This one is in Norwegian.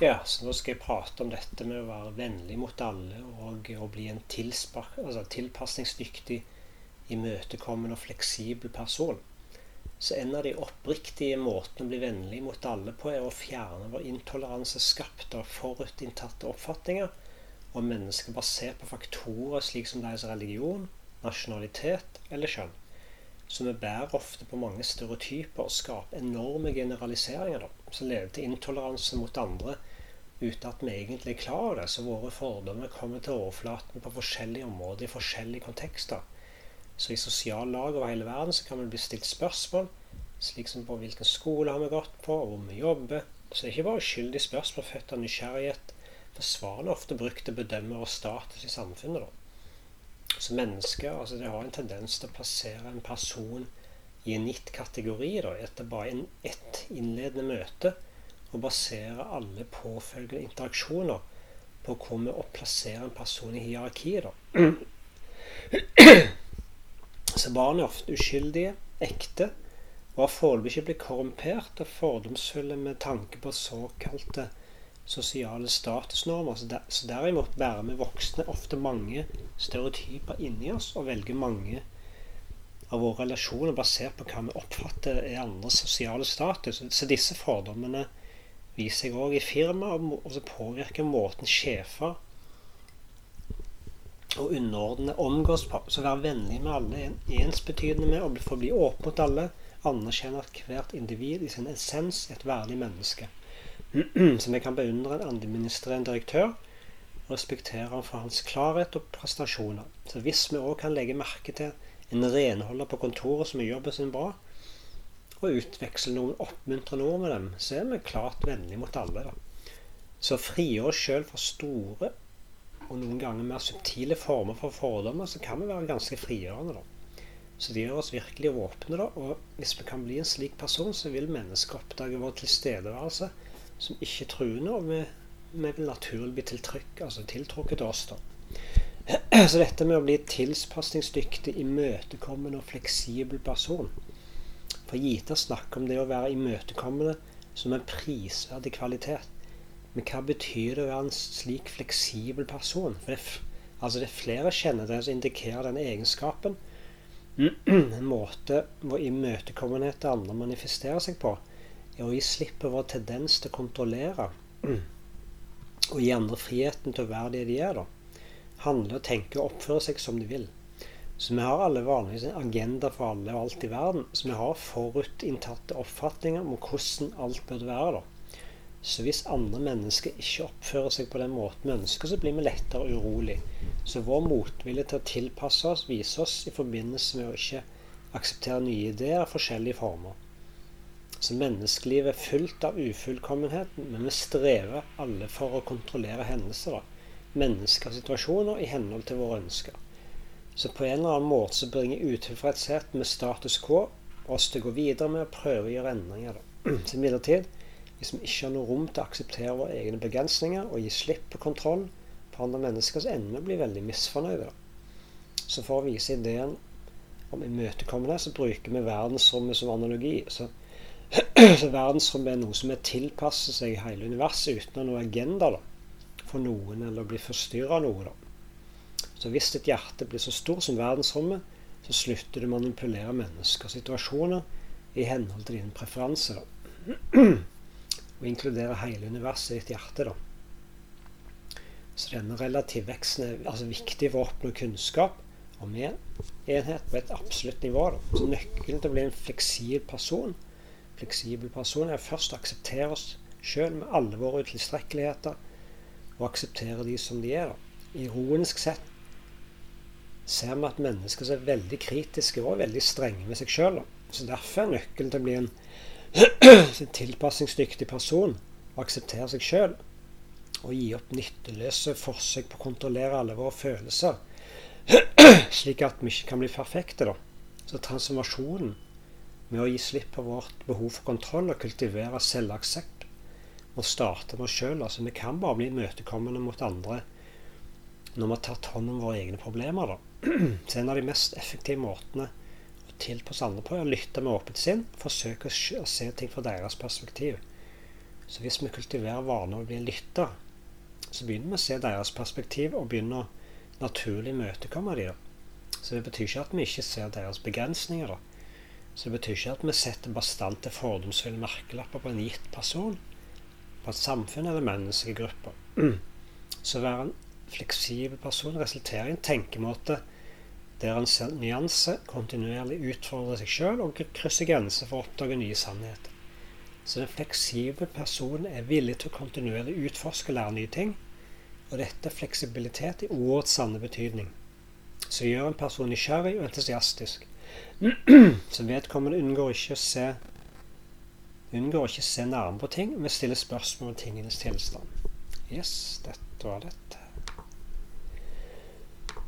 Ja, så nå skal jeg prate om dette med å være vennlig mot alle og å bli en altså tilpasningsdyktig, imøtekommende og fleksibel person. Så en av de oppriktige måtene å bli vennlig mot alle på, er å fjerne vår intoleranse skapt av forutinntatte oppfatninger om mennesker basert på faktorer slik som deres religion, nasjonalitet eller kjønn. Så vi bærer ofte på mange stereotyper og skaper enorme generaliseringer da, som leder til intoleranse mot andre uten at vi egentlig er klar over det. Så våre fordommer kommer til overflaten på forskjellige områder i forskjellige kontekster. Så i sosial lag over hele verden så kan vi bli stilt spørsmål, slik som på hvilken skole har vi gått på, og hvor vi jobber. Så det er ikke bare uskyldige spørsmål født av nysgjerrighet. For svarene er ofte brukt til å bedømme vår status i samfunnet. da. Så mennesker altså det har en tendens til å plassere en person i en gitt kategori da, etter bare en, ett innledende møte, og basere alle påfølgende interaksjoner på hvor vi plasserer en person i hierarkiet. da. Så barn er ofte uskyldige, ekte, og har foreløpig ikke blitt korrumpert og fordomsfulle med tanke på såkalte sosiale statusnormer. Så, der, så derimot bærer vi voksne ofte mange stereotyper inni oss og velger mange av våre relasjoner basert på hva vi oppfatter er andres sosiale status. Så disse fordommene viser seg òg i firma, og så påvirker måten sjefer og underordnede omgås på. Så være vennlig med alle er ensbetydende med å forbli åpen mot alle. Anerkjenne at hvert individ i sin essens er et verdig menneske. Så vi kan beundre en administrerende direktør og respektere ham for hans klarhet og prestasjoner. Så hvis vi òg kan legge merke til en renholder på kontoret som gjør jobben sin bra, og utveksle noen oppmuntrende ord med dem, så er vi klart vennlige mot alle. da. Så frigjør oss sjøl fra store og noen ganger mer subtile former for fordommer, så kan vi være ganske frigjørende. da. Så det gjør oss virkelig åpne. da, Og hvis vi kan bli en slik person, så vil mennesker oppdage vår tilstedeværelse som ikke-truende, og vi, vi, vil naturlig bli tiltrykk, altså tiltrukket til oss. da. Så dette med å bli tilpasningsdyktig, imøtekommende og fleksibel person For Gita snakker om det å være imøtekommende som en prisverdig kvalitet. Men hva betyr det å være en slik fleksibel person? For det, altså det er flere kjennetegn som indikerer den egenskapen. En måte hvor imøtekommenhet til andre manifesterer seg på, er å gi slipp på vår tendens til å kontrollere og gi andre friheten til å være det de er. da. Handle, tenke og oppføre seg som de vil. Så vi har alle vanligvis en agenda for alle og alt i verden. Så vi har forutinntatte oppfatninger om hvordan alt burde være. da. Så hvis andre mennesker ikke oppfører seg på den måten vi ønsker, så blir vi lettere urolig. Så vår motvilje til å tilpasse oss viser oss i forbindelse med å ikke akseptere nye ideer i forskjellige former. Så menneskelivet er fullt av ufullkommenhet, men vi strever alle for å kontrollere hendelser. Mennesker og situasjoner i henhold til våre ønsker. Så på en eller annen måte så bringer utilfredshet med status quo oss til å gå videre med å prøve å gjøre endringer. Da. Så imidlertid, hvis vi ikke har noe rom til å akseptere våre egne begrensninger og gi slipp på kontroll på andre mennesker, så ender vi å bli veldig misfornøyde. Da. Så for å vise ideen om imøtekommende, så bruker vi verdensrommet som analogi. Så verdensrommet er noe som er tilpasser seg hele universet uten å ha noe agenda da, for noen, eller å bli forstyrra av noe. da. Så hvis ditt hjerte blir så stort som verdensrommet, så slutter du å manipulere mennesker og situasjoner i henhold til dine preferanser. Og inkludere hele universet i ditt hjerte. da. Så denne relativveksten er altså viktig for å oppnå kunnskap om enhet på et absolutt nivå. Da. Så nøkkelen til å bli en fleksibel person fleksibel person er først å akseptere oss sjøl med alle våre utilstrekkeligheter, og akseptere de som de er. Ironisk sett ser vi at mennesker er veldig kritiske og veldig strenge med seg sjøl. Så derfor er nøkkelen til å bli en tilpasningsdyktig person å akseptere seg sjøl og gi opp nytteløse forsøk på å kontrollere alle våre følelser, slik at vi ikke kan bli perfekte. da. Så transformasjonen med å gi slipp på vårt behov for kontroll og kultivere selvaksept. Og starte med oss sjøl. Altså, vi kan bare bli imøtekommende mot andre når vi har tatt hånd om våre egne problemer. Da. Så en av de mest effektive måtene å tilpasse andre på er å lytte med åpent sinn. Forsøke å se ting fra deres perspektiv. Så hvis vi kultiverer vaner og blir lytta, så begynner vi å se deres perspektiv og begynner å naturlig imøtekomme dem. Så det betyr ikke at vi ikke ser deres begrensninger. da. Så det betyr ikke at vi setter bastante fordomsfulle merkelapper på en gitt person, på et samfunn eller menneskegrupper. Så å være en fleksibel person resulterer i en tenkemåte der en ser nyanse, kontinuerlig utfordrer seg sjøl og krysser grenser for å oppdage nye sannheter. Så den fleksible personen er villig til å kontinuerlig utforske og lære nye ting. Og dette er fleksibilitet i ordets sanne betydning. Som gjør en person nysgjerrig og entusiastisk. Så vedkommende unngår ikke å se unngår ikke å se nærmere på ting, men stiller spørsmål om tingenes tilstand. Yes, dette var dette.